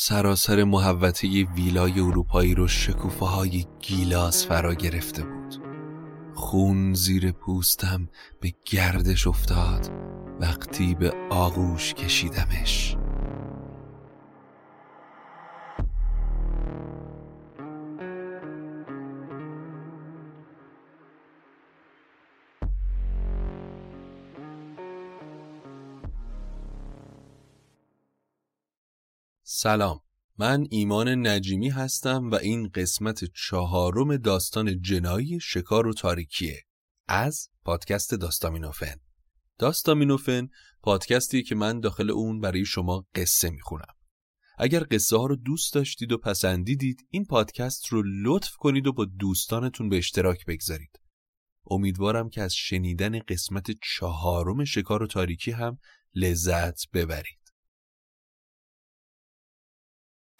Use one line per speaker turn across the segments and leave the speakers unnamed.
سراسر محوطه ویلای اروپایی رو شکوفه های گیلاس فرا گرفته بود. خون زیر پوستم به گردش افتاد. وقتی به آغوش کشیدمش. سلام. من ایمان نجیمی هستم و این قسمت چهارم داستان جنایی شکار و تاریکیه از پادکست داستامینوفن. داستامینوفن پادکستی که من داخل اون برای شما قصه می‌خونم. اگر قصه ها رو دوست داشتید و پسندیدید این پادکست رو لطف کنید و با دوستانتون به اشتراک بگذارید. امیدوارم که از شنیدن قسمت چهارم شکار و تاریکی هم لذت ببرید.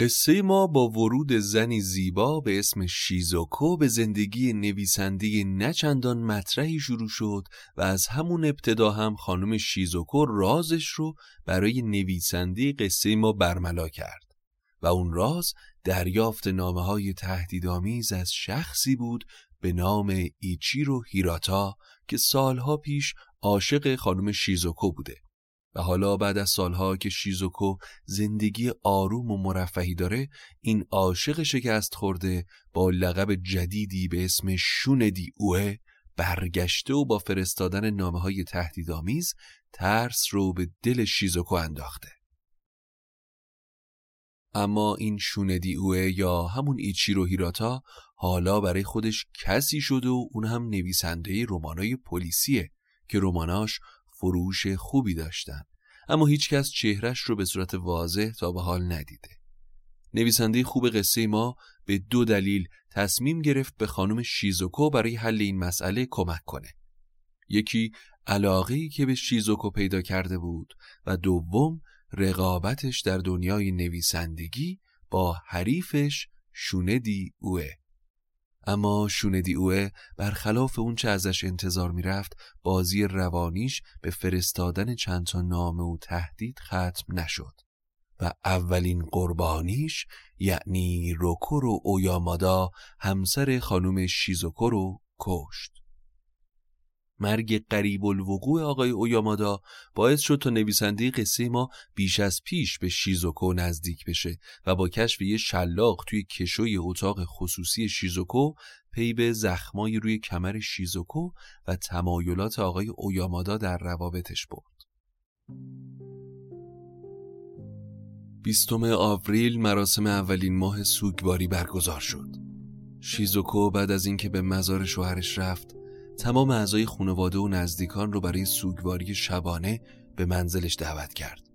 قصه ما با ورود زنی زیبا به اسم شیزوکو به زندگی نویسنده نچندان مطرحی شروع شد و از همون ابتدا هم خانم شیزوکو رازش رو برای نویسنده قصه ما برملا کرد و اون راز دریافت نامه های تهدیدآمیز از شخصی بود به نام ایچیرو هیراتا که سالها پیش عاشق خانم شیزوکو بوده. و حالا بعد از سالها که شیزوکو زندگی آروم و مرفهی داره این عاشق شکست خورده با لقب جدیدی به اسم شوندی اوه برگشته و با فرستادن نامه های تهدیدآمیز ترس رو به دل شیزوکو انداخته. اما این شوندی اوه یا همون ایچیرو هیراتا حالا برای خودش کسی شده و اون هم نویسنده رمانای پلیسیه که رماناش فروش خوبی داشتن. اما هیچکس چهرش رو به صورت واضح تا به حال ندیده. نویسنده خوب قصه ما به دو دلیل تصمیم گرفت به خانم شیزوکو برای حل این مسئله کمک کنه. یکی علاقه که به شیزوکو پیدا کرده بود و دوم رقابتش در دنیای نویسندگی با حریفش شوندی اوه. اما شوندی اوه برخلاف اون چه ازش انتظار می‌رفت بازی روانیش به فرستادن چند تا نامه و تهدید ختم نشد و اولین قربانیش یعنی روکورو اویامادا همسر خانم شیزوکو رو کشت. مرگ قریب الوقوع آقای اویامادا باعث شد تا نویسنده قصه ما بیش از پیش به شیزوکو نزدیک بشه و با کشف یه شلاق توی کشوی اتاق خصوصی شیزوکو پی به زخمای روی کمر شیزوکو و تمایلات آقای اویامادا در روابطش برد. بیستم آوریل مراسم اولین ماه سوگواری برگزار شد. شیزوکو بعد از اینکه به مزار شوهرش رفت تمام اعضای خانواده و نزدیکان رو برای سوگواری شبانه به منزلش دعوت کرد.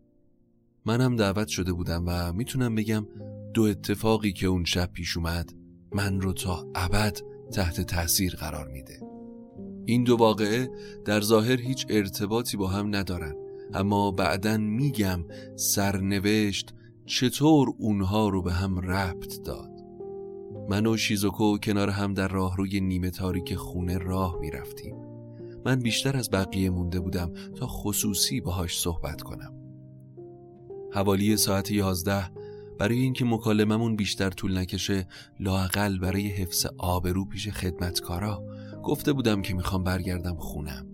منم دعوت شده بودم و می‌تونم بگم دو اتفاقی که اون شب پیش اومد من رو تا ابد تحت تاثیر قرار میده. این دو واقعه در ظاهر هیچ ارتباطی با هم ندارن اما بعدا میگم سرنوشت چطور اونها رو به هم ربط داد. من و شیزوکو کنار هم در راهروی نیمه تاریک خونه راه می رفتیم. من بیشتر از بقیه مونده بودم تا خصوصی باهاش صحبت کنم. حوالی ساعت یازده برای اینکه مکالممون بیشتر طول نکشه لاقل برای حفظ آبرو پیش خدمتکارا گفته بودم که می‌خوام برگردم خونم.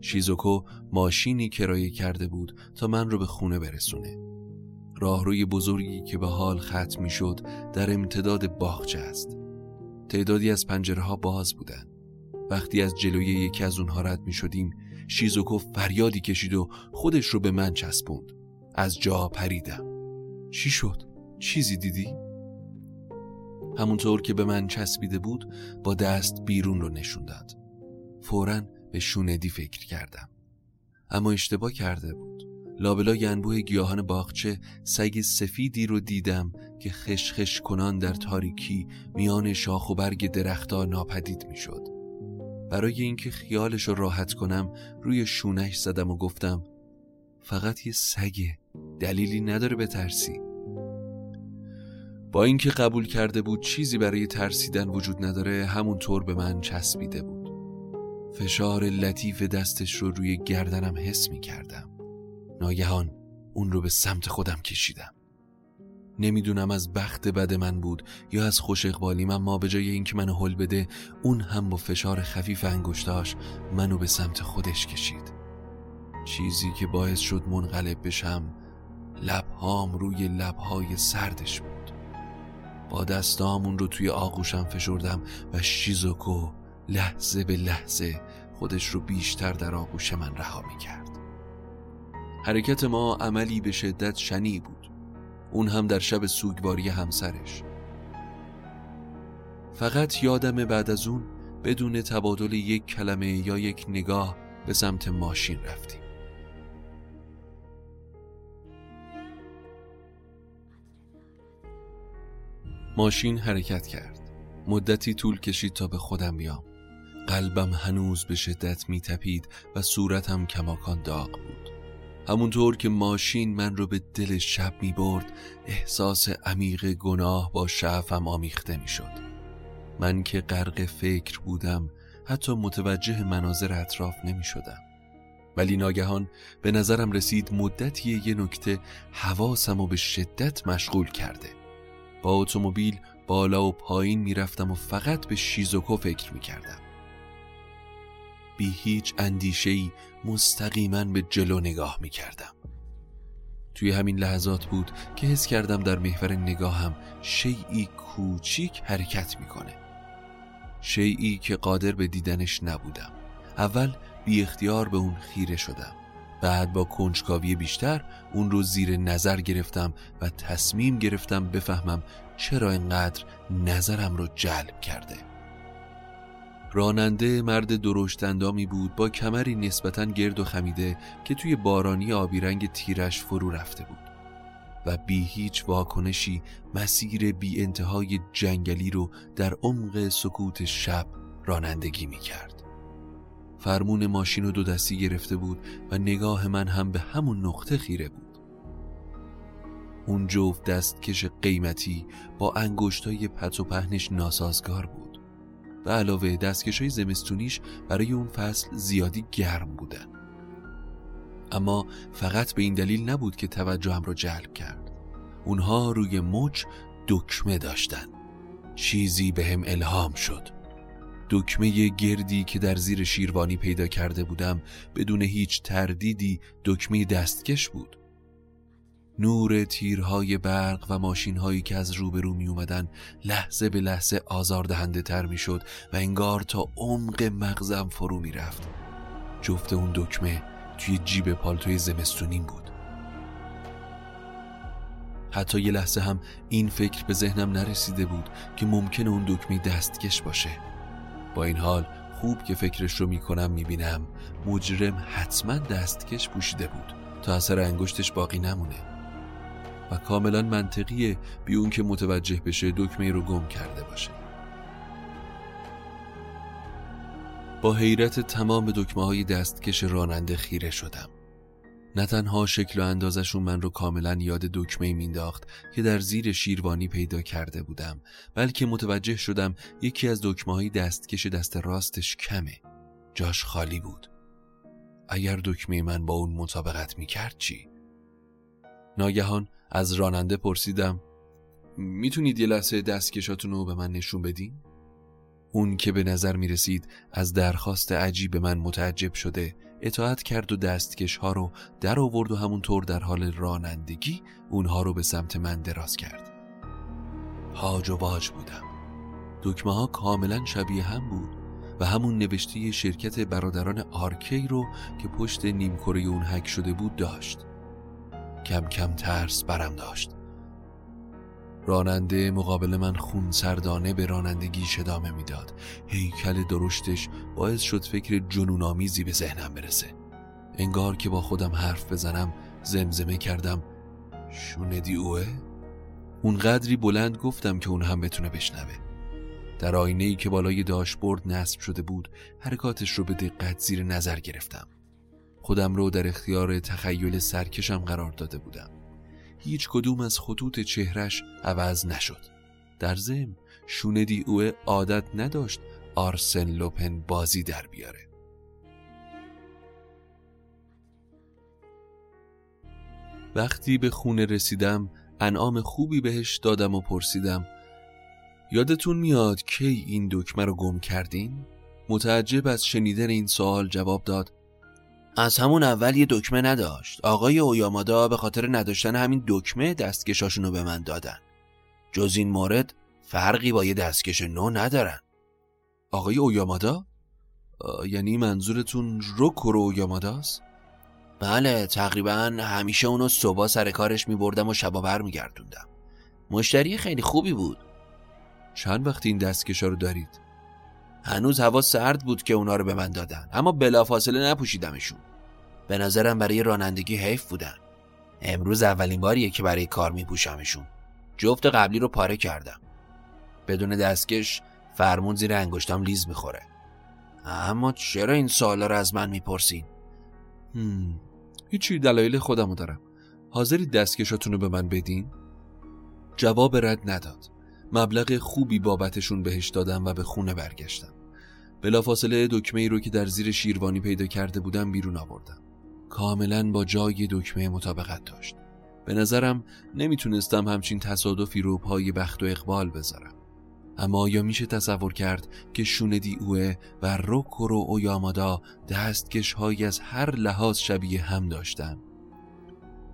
شیزوکو ماشینی کرایه کرده بود تا من رو به خونه برسونه راهروی بزرگی که به حال ختم می شد در امتداد باغچه است. تعدادی از پنجره ها باز بودن وقتی از جلوی یکی از اونها رد می شدیم شیزوکو فریادی کشید و خودش رو به من چسبوند. از جا پریدم. چی شد؟ چیزی دیدی؟ همونطور که به من چسبیده بود با دست بیرون رو نشون داد فورا به شوندی فکر کردم. اما اشتباه کرده بود. لابلای انبوه گیاهان باغچه سگ سفیدی رو دیدم که خشخش کنان در تاریکی میان شاخ و برگ درختها ناپدید می‌شد. برای اینکه خیالش رو راحت کنم روی شونش زدم و گفتم فقط یه سگه دلیلی نداره به ترسی با اینکه قبول کرده بود چیزی برای ترسیدن وجود نداره همونطور به من چسبیده بود. فشار لطیف دستش رو روی گردنم حس می کردم ناگهان اون رو به سمت خودم کشیدم. نمی‌دونم از بخت بد من بود یا از خوش اقبالیم اما به جای اینکه منو حل بده اون هم با فشار خفیف انگشتاش منو به سمت خودش کشید. چیزی که باعث شد منقلب بشم لبهام روی لبهای سردش بود. با دستامون رو توی آغوشم فشردم و شیزوکو لحظه به لحظه خودش رو بیشتر در آغوش من رها می کرد حرکت ما عملی به شدت شنی بود. اون هم در شب سوگواری همسرش. فقط یادم بعد از اون بدون تبادل یک کلمه یا یک نگاه به سمت ماشین رفتیم. ماشین حرکت کرد. مدتی طول کشید تا به خودم بیام. قلبم هنوز به شدت میتپید و صورتم کماکان داغ بود. همونطور که ماشین من رو به دل شب می برد احساس عمیق گناه با شعفم آمیخته می شد. من که غرق فکر بودم حتی متوجه مناظر اطراف نمی شدم. ولی ناگهان به نظرم رسید مدتی یه نکته حواسم رو به شدت مشغول کرده. با اتومبیل بالا و پایین می‌رفتم و فقط به شیزوکو فکر می کردم. بی هیچ اندیشهی مستقیما به جلو نگاه می کردم توی همین لحظات بود که حس کردم در محور نگاهم شیعی کوچیک حرکت می‌کنه. شیعی که قادر به دیدنش نبودم. اول بی اختیار به اون خیره شدم. بعد با کنجکاوی بیشتر اون رو زیر نظر گرفتم و تصمیم گرفتم بفهمم چرا اینقدر نظرم رو جلب کرده. راننده مرد درشتندامی بود با کمری نسبتا گرد و خمیده که توی بارانی آبی رنگ تیرش فرو رفته بود و بی هیچ واکنشی مسیر بی انتهای جنگلی رو در عمق سکوت شب رانندگی می کرد. فرمون ماشین رو دو دستی گرفته بود و نگاه من هم به همون نقطه خیره بود. اون جفت دستکش قیمتی با انگشتای پت و پهنش ناسازگار بود. به علاوه دستکش های زمستونیش برای اون فصل زیادی گرم بودن. اما فقط به این دلیل نبود که توجهم را جلب کرد. اونها روی مچ دکمه داشتن. چیزی به هم الهام شد. دکمه گردی که در زیر شیروانی پیدا کرده بودم بدون هیچ تردیدی دکمه دستکش بود. نور تیرهای برق و ماشینهایی که از روبرو می اومدن لحظه به لحظه آزاردهنده تر می شد و انگار تا عمق مغزم فرو می رفت جفت اون دکمه توی جیب پالتوی زمستونیم بود. حتی یه لحظه هم این فکر به ذهنم نرسیده بود که ممکن اون دکمه دستکش باشه. با این حال خوب که فکرش رو می‌کنم می‌بینم. مجرم حتما دستکش پوشیده بود تا اثر انگشتش باقی نمونه. و کاملا منطقیه بی اون که متوجه بشه دکمه رو گم کرده باشه. با حیرت تمام دکمه های دستکش راننده خیره شدم. نه تنها شکل و اندازشون من رو کاملا یاد دکمه مینداخت که در زیر شیروانی پیدا کرده بودم بلکه متوجه شدم یکی از دکمه های دستکش دست راستش کمه. جاش خالی بود. اگر دکمه من با اون مطابقت می‌کرد چی؟ ناگهان از راننده پرسیدم می‌تونید یه لحظه دستکشاتون رو به من نشون بدین؟ اون که به نظر می رسید از درخواست عجیب من متعجب شده اطاعت کرد و دستکش ها رو در آورد و همونطور در حال رانندگی اونها رو به سمت من دراز کرد. هاج و باج بودم. دکمه ها کاملا شبیه هم بود و همون نوشته شرکت برادران آرکی رو که پشت نیمکره اون حک شده بود داشت. کم کم ترس برم داشت. راننده مقابل من خون سردانه به رانندگی ادامه می‌داد. هیکل درشتش باعث شد فکر جنونآمیزی به ذهنم برسه. انگار که با خودم حرف بزنم زمزمه کردم. شوندی اوه؟ اون قدری بلند گفتم که اون هم بتونه بشنوه. در آینه ای که بالای داشبورد نصب شده بود حرکاتش رو به دقت زیر نظر گرفتم. خودم رو در اختیار تخیل سرکشم قرار داده بودم. هیچ کدوم از خطوط چهرش عوض نشد. در ضمن شوندی اوه عادت نداشت آرسن لوپن بازی در بیاره. وقتی به خونه رسیدم انعام خوبی بهش دادم و پرسیدم یادتون میاد کی این دکمه رو گم کردین؟ متعجب از شنیدن این سوال جواب داد از همون اول یه دکمه نداشت آقای اویامادا به خاطر نداشتن همین دکمه دستکشاشونو به من دادن جز این مورد فرقی با یه دستکش نو ندارن آقای اویامادا؟ یعنی منظورتون روکورو اویاماداست؟ بله تقریبا همیشه اونو صبح سر کارش می بردم و شبا بر می گردوندم مشتری خیلی خوبی بود چند وقت این دستکشا رو دارید؟ هنوز هوا سرد بود که اونا رو به من دادن. اما بلافاصله نپوشیدمشون. به نظرم برای رانندگی حیف بودن. امروز اولین باریه که برای کار میپوشمشون. جفت قبلی رو پاره کردم. بدون دستکش فرمون زیر انگشتام لیز می‌خوره. اما چرا این سوالا رو از من می‌پرسین؟ هیچی دلایل خودمو دارم. حاضری دستکشاتون رو به من بدین؟ جواب رد نداد. مبلغ خوبی بابتشون بهش دادم و به خونه برگشتم. بلافاصله دکمه ای رو که در زیر شیروانی پیدا کرده بودم بیرون آوردم. کاملا با جای دکمه مطابقت داشت. به نظرم نمی‌تونستم همچین تصادفی رو پای بخت و اقبال بذارم. اما یا میشه تصور کرد که شوندی اوه و روکورو و یامادا دستکش های از هر لحاظ شبیه هم داشتن؟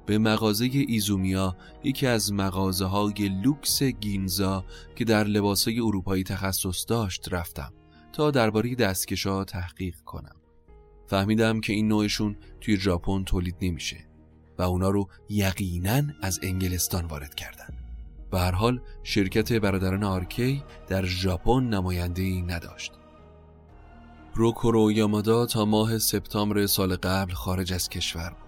به مغازه ایزومیا یکی از مغازه های لوکس گینزا که در لباسای اروپایی تخصص داشت رفتم تا درباره دستکشا تحقیق کنم. فهمیدم که این نوعشون توی ژاپن تولید نمیشه و اونا رو یقینا از انگلستان وارد کردن. به هر حال شرکت برادران آرکی در ژاپن نماینده ای نداشت. روکورو یامادا تا ماه سپتامبر سال قبل خارج از کشور بود.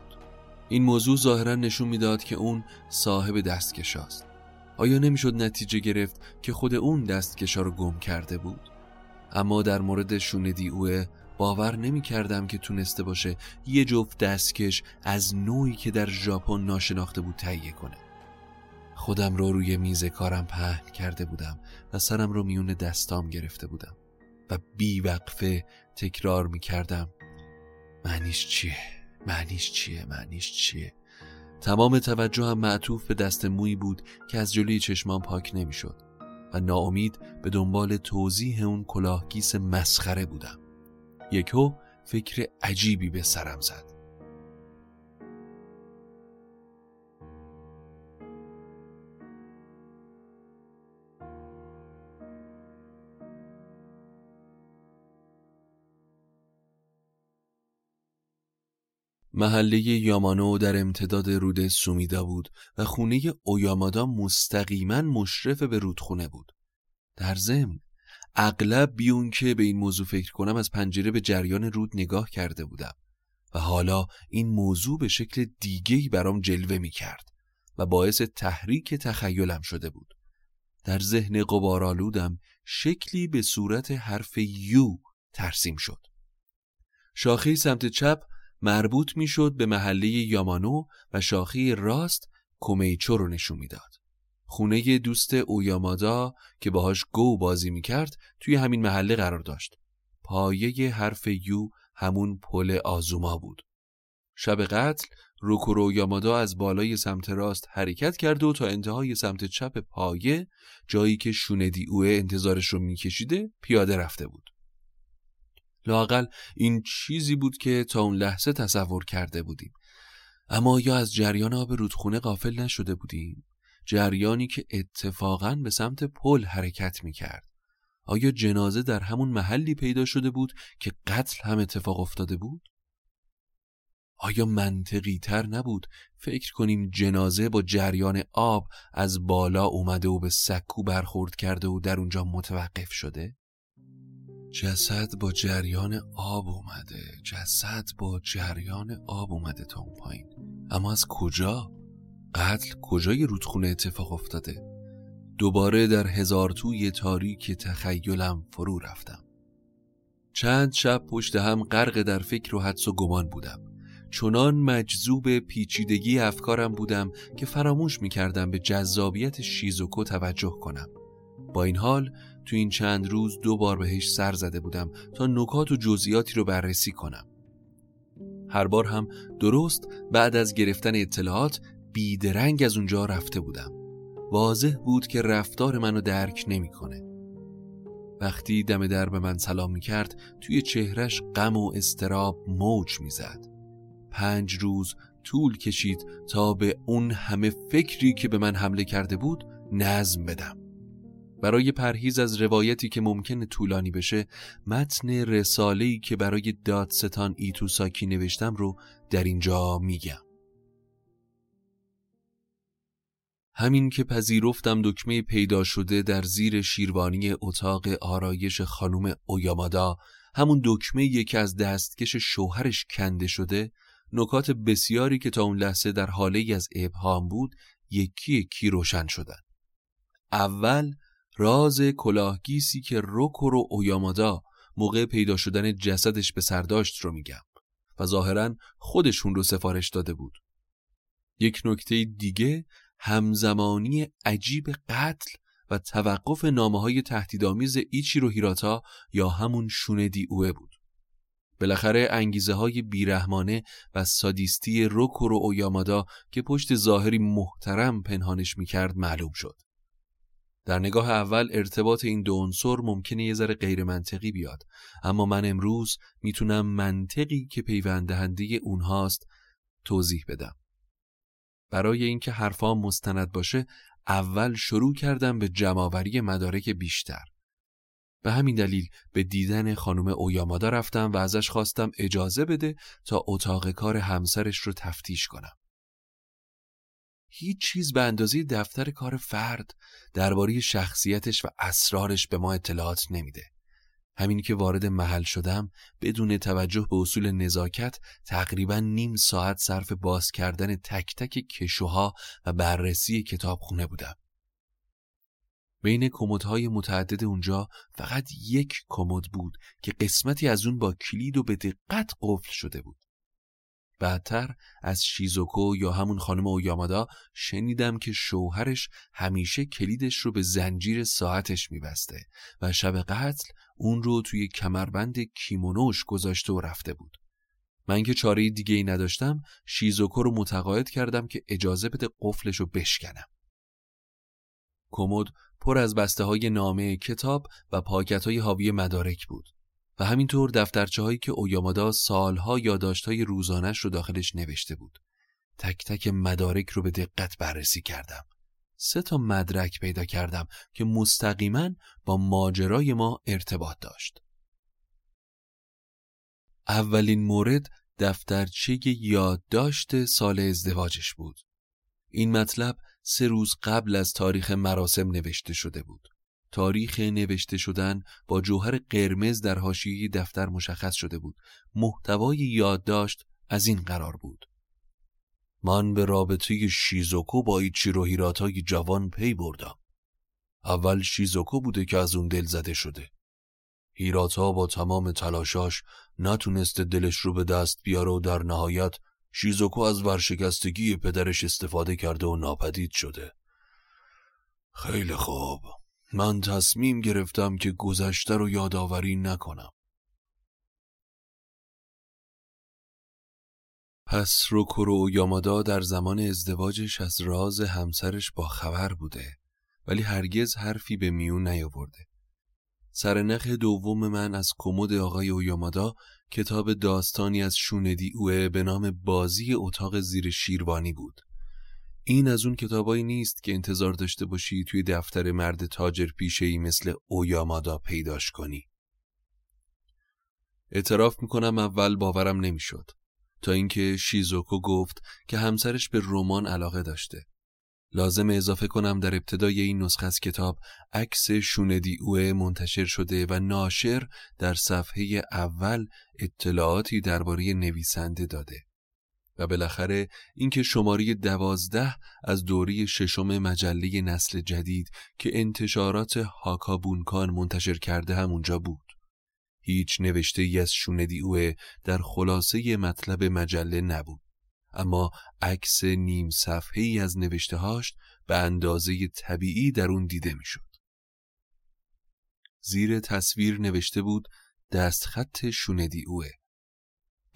این موضوع ظاهرا نشون می‌داد که اون صاحب دستکشاست آیا نمی‌شد نتیجه گرفت که خود اون دستکشا رو گم کرده بود؟ اما در مورد شوندی اوه باور نمی کردم که تونسته باشه یه جفت دستکش از نوعی که در ژاپن ناشناخته بود تهیه کنه. خودم رو روی میز کارم پهن کرده بودم و سرم رو میون دستام گرفته بودم و بیوقفه تکرار می کردم معنیش چیه؟ معنیش چیه؟ معنیش چیه؟ تمام توجه هم معطوف به دست مویی بود که از جلوی چشمان پاک نمی‌شد و ناامید به دنبال توضیح اون کلاهگیس مسخره بودم. یکو فکر عجیبی به سرم زد. محله یامانو در امتداد رود سومیدا بود و خونه اویامادا مستقیما مشرف به رودخونه بود. در ضمن اغلب بیون که به این موضوع فکر کنم از پنجره به جریان رود نگاه کرده بودم و حالا این موضوع به شکل دیگهی برام جلوه می کرد و باعث تحریک تخیلم شده بود. در ذهن قبارالودم شکلی به صورت حرف یو ترسیم شد. شاخه سمت چپ مربوط می‌شد به محله یامانو و شاخه راست کومیچو رو نشون می‌داد. خونه دوست اویامادا که باهاش گو بازی می‌کرد توی همین محله قرار داشت. پایه حرف یو همون پل آزوما بود. شب قتل روکورو یامادا از بالای سمت راست حرکت کرد و تا انتهای سمت چپ پایه جایی که شوندی اوه انتظارش رو میکشیده پیاده رفته بود. لاقل این چیزی بود که تا اون لحظه تصور کرده بودیم اما یا از جریان آب رودخونه غافل نشده بودیم جریانی که اتفاقا به سمت پل حرکت می کرد آیا جنازه در همون محلی پیدا شده بود که قتل هم اتفاق افتاده بود؟ آیا منطقی تر نبود فکر کنیم جنازه با جریان آب از بالا اومده و به سکو برخورد کرده و در اونجا متوقف شده؟ جسد با جریان آب اومده. جسد با جریان آب اومده تا اون پایین. اما از کجا؟ قتل کجای رودخونه اتفاق افتاده؟ دوباره در هزار توی تاریک تخیلم فرو رفتم. چند شب پشت هم غرق در فکر و حدس و گمان بودم. چنان مجذوب پیچیدگی افکارم بودم که فراموش می کردم به جذابیت شیزوکو توجه کنم. با این حال تو این چند روز دو بار بهش سر زده بودم تا نکات و جزئیاتی رو بررسی کنم هر بار هم درست بعد از گرفتن اطلاعات بیدرنگ از اونجا رفته بودم واضح بود که رفتار منو درک نمی‌کنه. وقتی دم در به من سلام می کرد توی چهرش غم و استراب موج می‌زد. پنج روز طول کشید تا به اون همه فکری که به من حمله کرده بود نظم بدم. برای پرهیز از روایتی که ممکن طولانی بشه متن رساله‌ای که برای دادستان ایتوساکی نوشتم رو در اینجا میگم. همین که پذیرفتم دکمه پیدا شده در زیر شیروانی اتاق آرایش خانم اویامادا همون دکمه که از دستکش شوهرش کنده شده نکات بسیاری که تا اون لحظه در حاله از ابهام بود یکی یکی روشن شدن اول راز کلاهگیسی که روکورو اویامادا موقع پیدا شدن جسدش به سرداشت رو میگم و ظاهرا خودشون رو سفارش داده بود یک نکته دیگه همزمانی عجیب قتل و توقف نامه های تهدیدآمیز رو هیراتا یا همون شوندی اوه بود. بالاخره انگیزه های بیرحمانه و سادیستی روکورو اویامادا که پشت ظاهری محترم پنهانش می‌کرد معلوم شد. در نگاه اول ارتباط این دو عنصر ممکنه یه ذره غیر منطقی بیاد. اما من امروز می‌تونم منطقی که پیوند دهنده اونهاست توضیح بدم. برای اینکه حرفام مستند باشه اول شروع کردم به جمعآوری مدارک بیشتر. به همین دلیل به دیدن خانم اویامادا رفتم و ازش خواستم اجازه بده تا اتاق کار همسرش رو تفتیش کنم. هیچ چیز به اندازه دفتر کار فرد درباره شخصیتش و اسرارش به ما اطلاعات نمیده همینی که وارد محل شدم بدون توجه به اصول نزاکت تقریبا نیم ساعت صرف باز کردن تک تک کشوها و بررسی کتابخونه بودم. بین کمدهای متعدد اونجا فقط یک کمد بود که قسمتی از اون با کلید و به دقت قفل شده بود. بعدتر از شیزوکو یا همون خانم اویامادا شنیدم که شوهرش همیشه کلیدش رو به زنجیر ساعتش میبسته و شب قتل اون رو توی کمربند کیمونوش گذاشته و رفته بود. من که چاره دیگه ای نداشتم شیزوکو رو متقاعد کردم که اجازه بده قفلش رو بشکنم. کمد پر از بسته های نامه کتاب و پاکت های حاوی مدارک بود. و همینطور دفترچه هایی که اویامادا سالها یاداشت های روزانش رو داخلش نوشته بود. تک تک مدارک رو به دقت بررسی کردم. سه تا مدرک پیدا کردم که مستقیما با ماجرای ما ارتباط داشت. اولین مورد دفترچه یادداشت سال ازدواجش بود. این مطلب سه روز قبل از تاریخ مراسم نوشته شده بود. تاریخ نوشته شدن با جوهر قرمز در حاشیه دفتر مشخص شده بود. محتوای یادداشت از این قرار بود. من به رابطه شیزوکو با ایچیرو هیراتای جوان پی بردم. اول شیزوکو بوده که از اون دل زده شده. هیراتا با تمام تلاشاش نتونسته دلش رو به دست بیاره و در نهایت شیزوکو از ورشکستگی پدرش استفاده کرده و ناپدید شده. خیلی خوب. من تصمیم گرفتم که گذشته رو یادآوری نکنم. پس روکورو یامادا در زمان ازدواجش از راز همسرش با خبر بوده ولی هرگز حرفی به میون نیاورده. سرنخ دوم من از کمد آقای اویامادا کتاب داستانی از شوندی اوه به نام بازی اتاق زیر شیروانی بود. این از اون کتابایی نیست که انتظار داشته باشی توی دفتر مرد تاجر پیشه ای مثل اویامادا پیداش کنی. اعتراف می‌کنم اول باورم نمی‌شد تا اینکه شیزوکو گفت که همسرش به رمان علاقه داشته. لازم اضافه کنم در ابتدای این نسخه از کتاب عکس شوندی اوه منتشر شده و ناشر در صفحه اول اطلاعاتی درباره نویسنده داده و بالاخره اینکه شماره دوازده از دوری ششم مجله نسل جدید که انتشارات هاکابونکان منتشر کرده هم اونجا بود هیچ نوشته ای از شوندی اوه در خلاصه مطلب مجله نبود اما عکس نیم صفحه ای از نوشتههاش به اندازه طبیعی در اون دیده می‌شد. زیر تصویر نوشته بود دستخط شوندی اوه.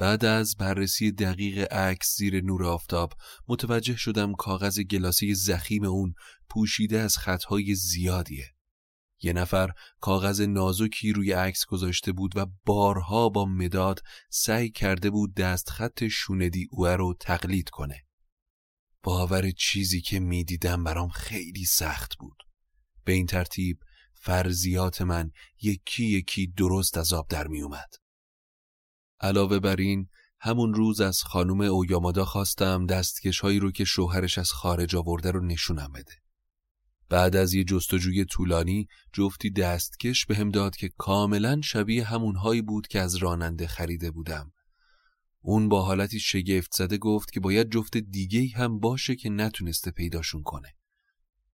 بعد از بررسی دقیق عکس زیر نور آفتاب متوجه شدم کاغذ گلاسی زخیم اون پوشیده از خطهای زیادیه. یه نفر کاغذ نازکی روی عکس گذاشته بود و بارها با مداد سعی کرده بود دستخط شوندی اوه رو تقلید کنه. باور چیزی که می‌دیدم برام خیلی سخت بود. به این ترتیب فرضیات من یکی یکی درست از آب در می اومد. علاوه بر این همون روز از خانم اویامادا خواستم دستکش هایی رو که شوهرش از خارج آورده رو نشونم بده. بعد از یه جستجوی طولانی جفتی دستکش به هم داد که کاملا شبیه همونهایی بود که از راننده خریده بودم. اون با حالتی شگفت زده گفت که باید جفت دیگه هم باشه که نتونسته پیداشون کنه.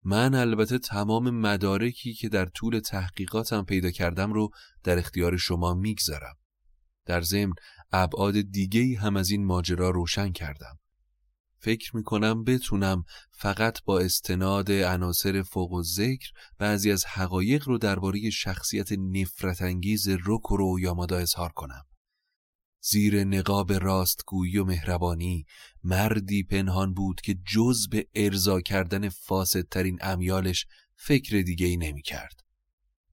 من البته تمام مدارکی که در طول تحقیقاتم پیدا کردم رو در اختیار شما می‌گذارم. در ضمن ابعاد دیگه هم از این ماجرا روشن کردم. فکر کنم بتونم فقط با استناد عناصر فوق و ذکر بعضی از حقایق رو درباره شخصیت نفرت انگیز روکورو یامادا اظهار کنم. زیر نقاب راستگویی و مهربانی مردی پنهان بود که جز به ارضا کردن فاسدترین امیالش فکر دیگه ای نمی کرد.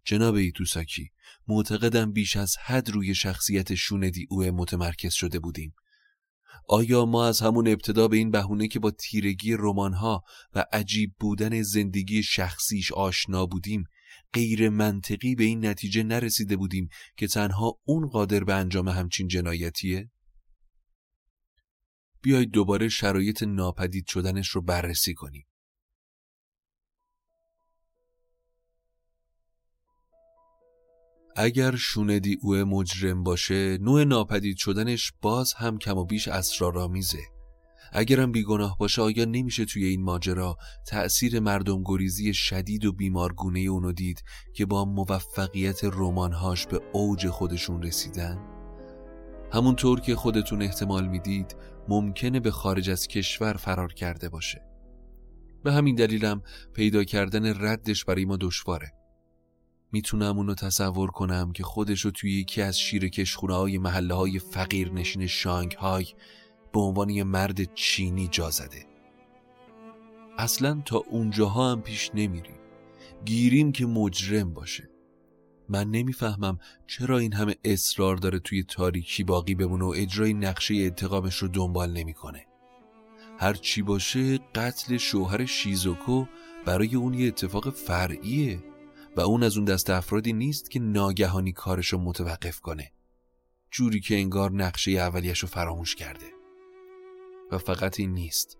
جناب ایتوساکی معتقدم بیش از حد روی شخصیت شوندی او متمرکز شده بودیم آیا ما از همون ابتدا به این بهونه که با تیرگی رمانها و عجیب بودن زندگی شخصیش آشنا بودیم غیر منطقی به این نتیجه نرسیده بودیم که تنها اون قادر به انجام همچین جنایتیه؟ بیایید دوباره شرایط ناپدید شدنش رو بررسی کنیم. اگر شوندی او مجرم باشه نوع ناپدید شدنش باز هم کم و بیش اسرارآمیزه. اگرم بیگناه باشه آیا نمیشه توی این ماجرا تأثیر مردم گریزی شدید و بیمارگونه اونو دید که با موفقیت رمانهاش به اوج خودشون رسیدن؟ همونطور که خودتون احتمال می‌دید ممکنه به خارج از کشور فرار کرده باشه. به همین دلیلم پیدا کردن ردش برای ما دشواره. می‌تونم اونو تصور کنم که خودشو توی یکی از شیر کشخونه های محله های فقیر نشین شانگهای به عنوان یه مرد چینی جا زده. اصلا تا اونجاها هم پیش نمیریم. گیریم که مجرم باشه. من نمی‌فهمم چرا این همه اصرار داره توی تاریکی باقی بمونه و اجرای نقشه انتقامش رو دنبال نمی‌کنه. هر چی باشه قتل شوهر شیزوکو برای اون یه اتفاق فرعیه. و اون از اون دست افرادی نیست که ناگهانی کارشو متوقف کنه. جوری که انگار نقشه اولیش رو فراموش کرده. و فقط این نیست.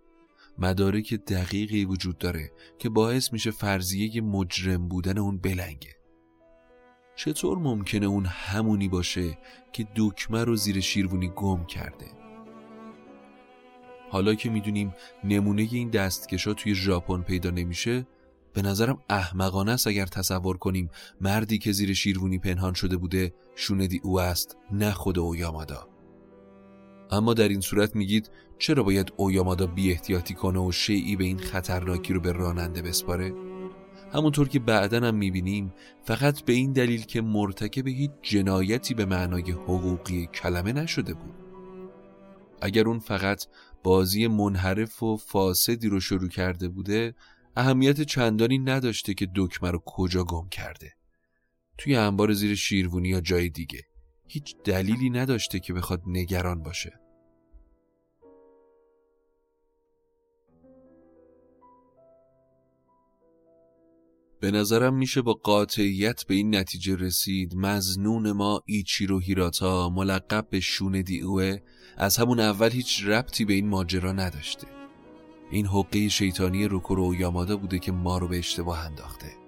مدارک دقیقی وجود داره که باعث میشه فرضیه مجرم بودن اون بلنگه. چطور ممکنه اون همونی باشه که دکمه رو زیر شیروونی گم کرده؟ حالا که می‌دونیم نمونه این دستکشا توی ژاپن پیدا نمیشه به نظرم احمقانه است اگر تصور کنیم مردی که زیر شیروونی پنهان شده بوده شوندی او است نه خود اویامادا اما در این صورت میگید چرا باید اویامادا بی احتیاطی کنه و شیعی به این خطرناکی رو به راننده بسپاره؟ همونطور که بعدا هم می‌بینیم فقط به این دلیل که مرتکب هیچ جنایتی به معنای حقوقی کلمه نشده بود اگر اون فقط بازی منحرف و فاسدی رو شروع کرده بوده اهمیت چندانی نداشته که دکمه رو کجا گم کرده. توی انبار زیر شیروونی یا جای دیگه هیچ دلیلی نداشته که بخواد نگران باشه. به نظرم میشه با قاطعیت به این نتیجه رسید مزنون ما ایچیرو هیراتا ملقب به شونه اوه از همون اول هیچ ربطی به این ماجرا نداشته. این حقه شیطانی روکورو یامادا بوده که ما رو به اشتباه انداخته.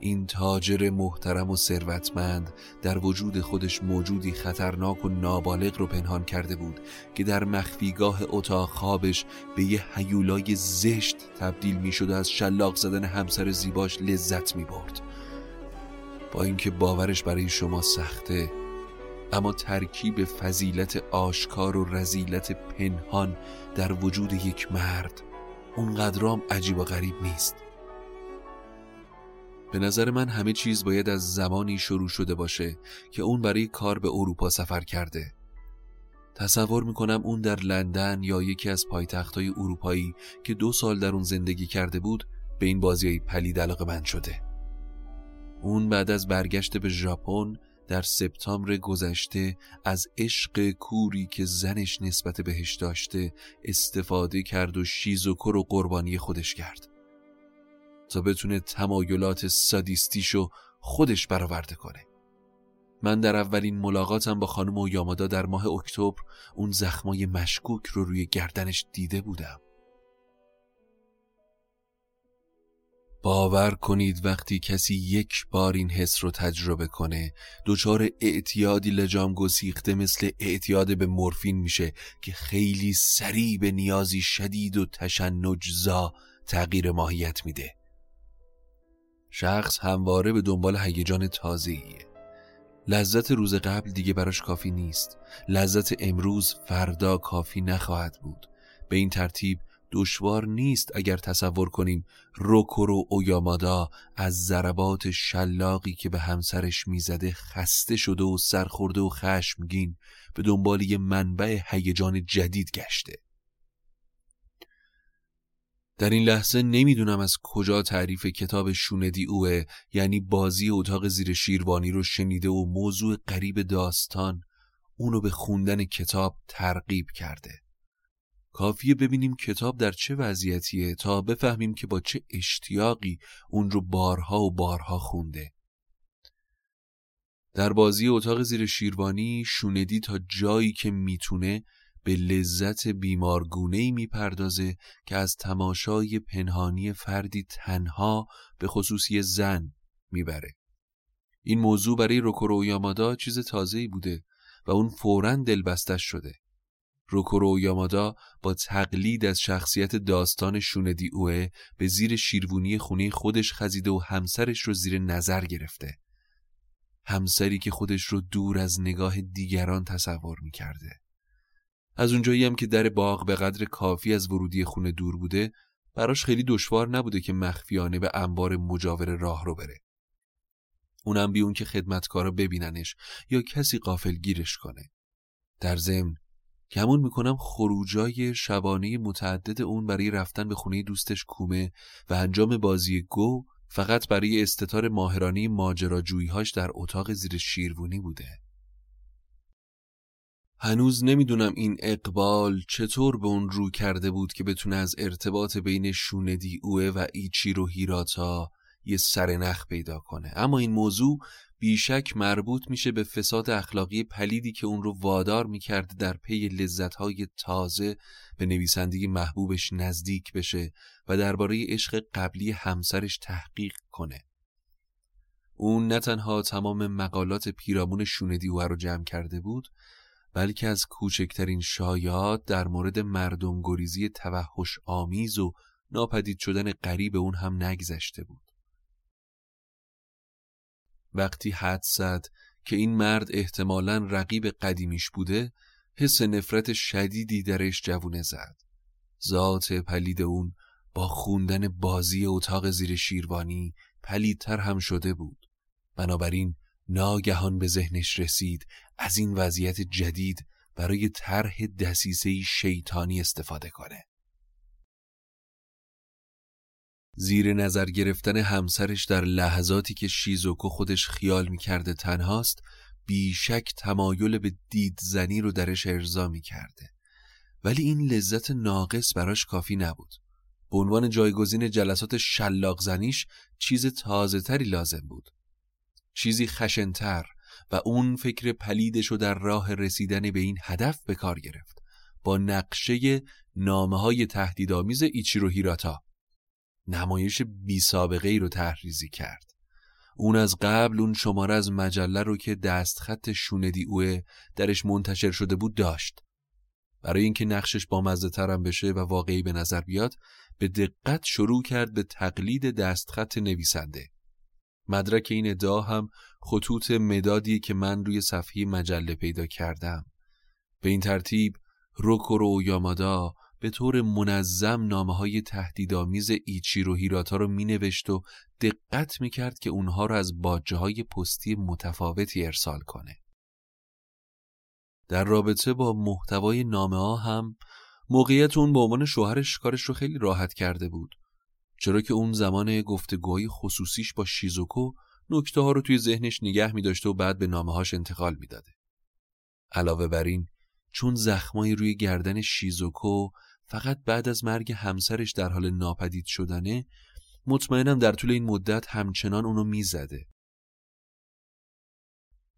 این تاجر محترم و ثروتمند در وجود خودش موجودی خطرناک و نابالغ رو پنهان کرده بود که در مخفیگاه اتاق خوابش به یه حیولای زشت تبدیل می شد و از شلاق زدن همسر زیباش لذت می برد. با اینکه باورش برای شما سخته اما ترکیب فضیلت آشکار و رزیلت پنهان در وجود یک مرد اونقدرام عجیب و غریب نیست. به نظر من همه چیز باید از زمانی شروع شده باشه که اون برای کار به اروپا سفر کرده. تصور می‌کنم اون در لندن یا یکی از پایتختهای اروپایی که دو سال در اون زندگی کرده بود به این بازی پلید علاقه من شده. اون بعد از برگشت به ژاپن در سپتامبر گذشته از عشق کوری که زنش نسبت بهش داشته استفاده کرد و شیزوکو رو قربانی خودش کرد. تا بتونه تمایلات سادیستیشو خودش برآورده کنه. من در اولین ملاقاتم با خانم اویامادا در ماه اکتبر اون زخمای مشکوک رو روی گردنش دیده بودم. باور کنید وقتی کسی یک بار این حس رو تجربه کنه دچار اعتیادی لجام گسیخته مثل اعتیاد به مورفین میشه که خیلی سریع به نیازی شدید و تشنجزا تغییر ماهیت میده. شخص همواره به دنبال هیجان تازه‌ایه. لذت روز قبل دیگه براش کافی نیست. لذت امروز فردا کافی نخواهد بود. به این ترتیب دشوار نیست اگر تصور کنیم روکورو اویامادا از ضربات شلاقی که به همسرش می‌زده خسته شده و سرخورده و خشمگین به دنبال یه منبع هیجان جدید گشته. در این لحظه نمی‌دونم از کجا تعریف کتاب شوندی اوه یعنی بازی اتاق زیر شیروانی رو شنیده و موضوع قریب داستان اونو به خوندن کتاب ترغیب کرده. کافیه ببینیم کتاب در چه وضعیتیه تا بفهمیم که با چه اشتیاقی اون رو بارها و بارها خونده در بازی اتاق زیر شیروانی شوندی تا جایی که می‌تونه به لذت بیمارگونه ای می‌پردازه که از تماشای پنهانی فردی تنها به خصوصی زن می‌بره. این موضوع برای روکورو یامادا چیز تازه‌ای بوده و اون فوراً دلبستش شده. روکورو یامادا با تقلید از شخصیت داستان شوندی اوه به زیر شیروونی خونه خودش خزیده و همسرش رو زیر نظر گرفته. همسری که خودش رو دور از نگاه دیگران تصور می‌کرده. از اونجایی هم که در باغ به قدر کافی از ورودی خونه دور بوده براش خیلی دشوار نبوده که مخفیانه به انبار مجاور راه رو بره اونم بی اون که خدمتکارا ببیننش یا کسی قافل گیرش کنه در ضمن گمون می‌کنم خروجای شبانه متعدد اون برای رفتن به خونه دوستش کومه و انجام بازی گو فقط برای استتار ماهرانی ماجراجوییهاش در اتاق زیر شیروونی بوده. هنوز نمی‌دونم این اقبال چطور به اون رو کرده بود که بتونه از ارتباط بین شوندی اوه و ایچیرو هیراتا یه سرنخ پیدا کنه اما این موضوع بیشک مربوط میشه به فساد اخلاقی پلیدی که اون رو وادار می‌کرده در پی لذتهای تازه به نویسندگی محبوبش نزدیک بشه و درباره عشق قبلی همسرش تحقیق کنه اون نه تنها تمام مقالات پیرامون شوندی اوه رو جمع کرده بود بلکه از کوچکترین شایعات در مورد مردم گریزی توحش آمیز و ناپدید شدن قریب اون هم نگذشته بود. وقتی حد زد که این مرد احتمالا رقیب قدیمیش بوده حس نفرت شدیدی درش جوونه زد. ذات پلید اون با خوندن بازی اتاق زیر شیروانی پلیدتر هم شده بود. بنابراین ناگهان به ذهنش رسید از این وضعیت جدید برای طرح دسیسه شیطانی استفاده کنه زیر نظر گرفتن همسرش در لحظاتی که شیزوکو خودش خیال می‌کرده تنهاست بیشک تمایل به دیدزنی رو درش ارضا می‌کرده. ولی این لذت ناقص براش کافی نبود. به عنوان جایگزین جلسات شلاق زنیش چیز تازه تری لازم بود. چیزی خشنتر و اون فکر پلیدش رو در راه رسیدن به این هدف به کار گرفت. با نقشه نامه های تهدیدآمیز ایچیرو هیراتا نمایش بی سابقه ای رو تحریزی کرد. اون از قبل اون شماره از مجله رو که دستخط شوندی اوه درش منتشر شده بود داشت. برای اینکه نقشش با مزه ترم بشه و واقعی به نظر بیاد به دقت شروع کرد به تقلید دستخط نویسنده. مدرک این ادعا هم خطوط مدادی که من روی صفحه مجله پیدا کردم. به این ترتیب روکورو یامادا به طور منظم نامه های تهدیدآمیز ایچیرو هیراتا رو می نوشت و دقت می کرد که اونها رو از باجه های پستی متفاوتی ارسال کنه. در رابطه با محتوای نامه ها هم موقعیت اون به عنوان شوهرش کارش رو خیلی راحت کرده بود. چرا که اون زمان گفتگوهای خصوصیش با شیزوکو نکته ها رو توی ذهنش نگه می داشته و بعد به نامه هاش انتقال می‌داده. علاوه بر این چون زخمایی روی گردن شیزوکو فقط بعد از مرگ همسرش در حال ناپدید شدنه مطمئنم در طول این مدت همچنان اونو می‌زده.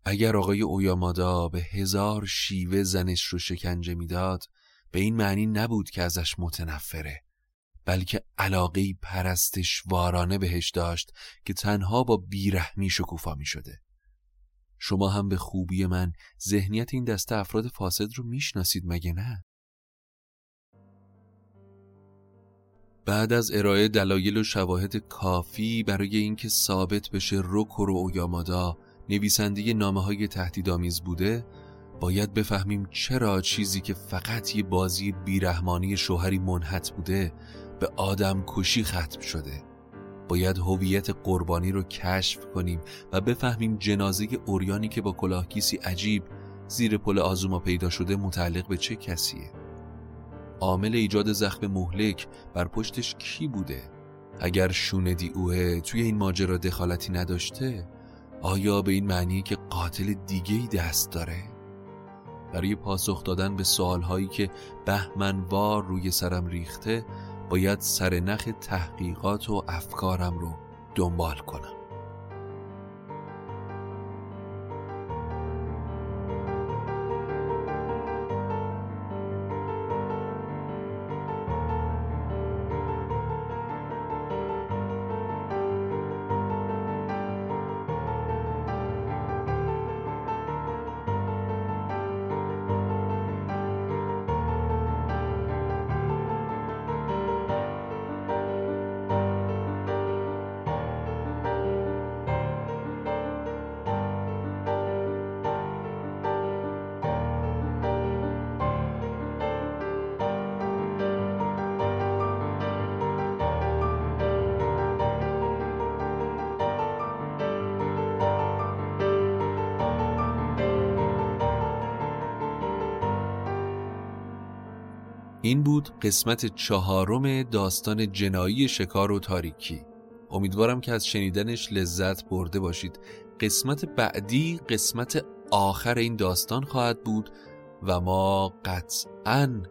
اگر آقای اویامادا به هزار شیوه زنش رو شکنجه می‌داد به این معنی نبود که ازش متنفره بلکه علاقه پرستش وارانه بهش داشت که تنها با بیرحمی شکوفا می شده. شما هم به خوبی من ذهنیت این دسته افراد فاسد رو می‌شناسید مگه نه؟ بعد از ارائه دلایل و شواهد کافی برای اینکه ثابت بشه روکورو اویامادا نویسنده نامه های تهدیدآمیز بوده باید بفهمیم چرا چیزی که فقط یه بازی بیرحمانی شوهری منحت بوده به آدم کشی ختم شده. باید هویت قربانی رو کشف کنیم و بفهمیم جنازه اوریانی که با کلاهگیسی عجیب زیر پل آزوما پیدا شده متعلق به چه کسیه. عامل ایجاد زخم مهلک بر پشتش کی بوده اگر شوندی اوه توی این ماجرا دخالتی نداشته آیا به این معنی که قاتل دیگه ای دست داره؟ برای پاسخ دادن به سوالهایی که بهمنوار روی سرم ریخته باید سرنخ تحقیقات و افکارم رو دنبال کنم این بود قسمت چهارم داستان جنایی شکار و تاریکی. امیدوارم که از شنیدنش لذت برده باشید. قسمت بعدی قسمت آخر این داستان خواهد بود و ما قطعا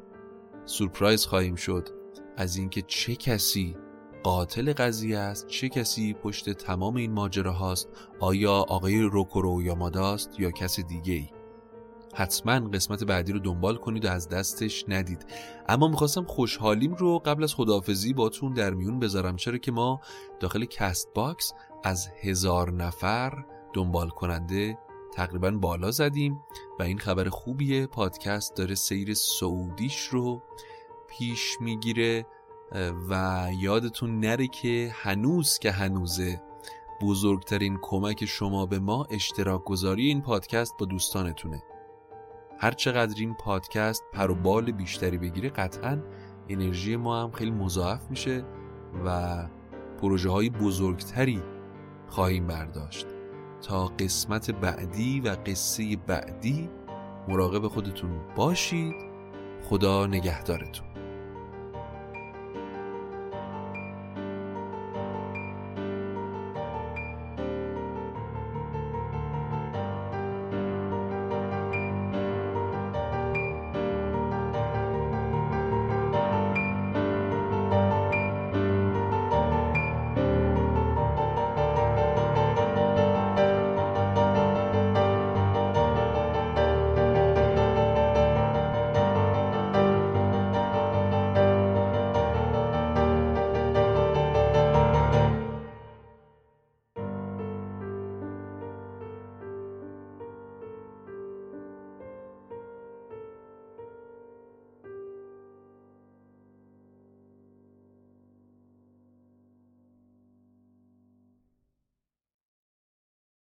سورپرایز خواهیم شد از اینکه چه کسی قاتل قضیه است چه کسی پشت تمام این ماجره هاست آیا آقای روکورو یاماداست یا کس دیگه ای حتما قسمت بعدی رو دنبال کنید و از دستش ندید. اما می‌خواستم خوشحالیم رو قبل از خداحافظی باتون در میون بذارم. چرا که ما داخل Castbox از هزار نفر دنبال کننده تقریبا بالا زدیم و این خبر خوبیه پادکست داره سیر صعودیش رو پیش می‌گیره و یادتون نره که هنوز که هنوزه بزرگترین کمک شما به ما اشتراک گذاری این پادکست با دوستانتونه. هر چقدر این پادکست پر و بال بیشتری بگیره قطعا انرژی ما هم خیلی مضاعف میشه و پروژه های بزرگتری خواهیم برداشت. تا قسمت بعدی و قصه بعدی مراقب خودتون باشید. خدا نگهدارتون.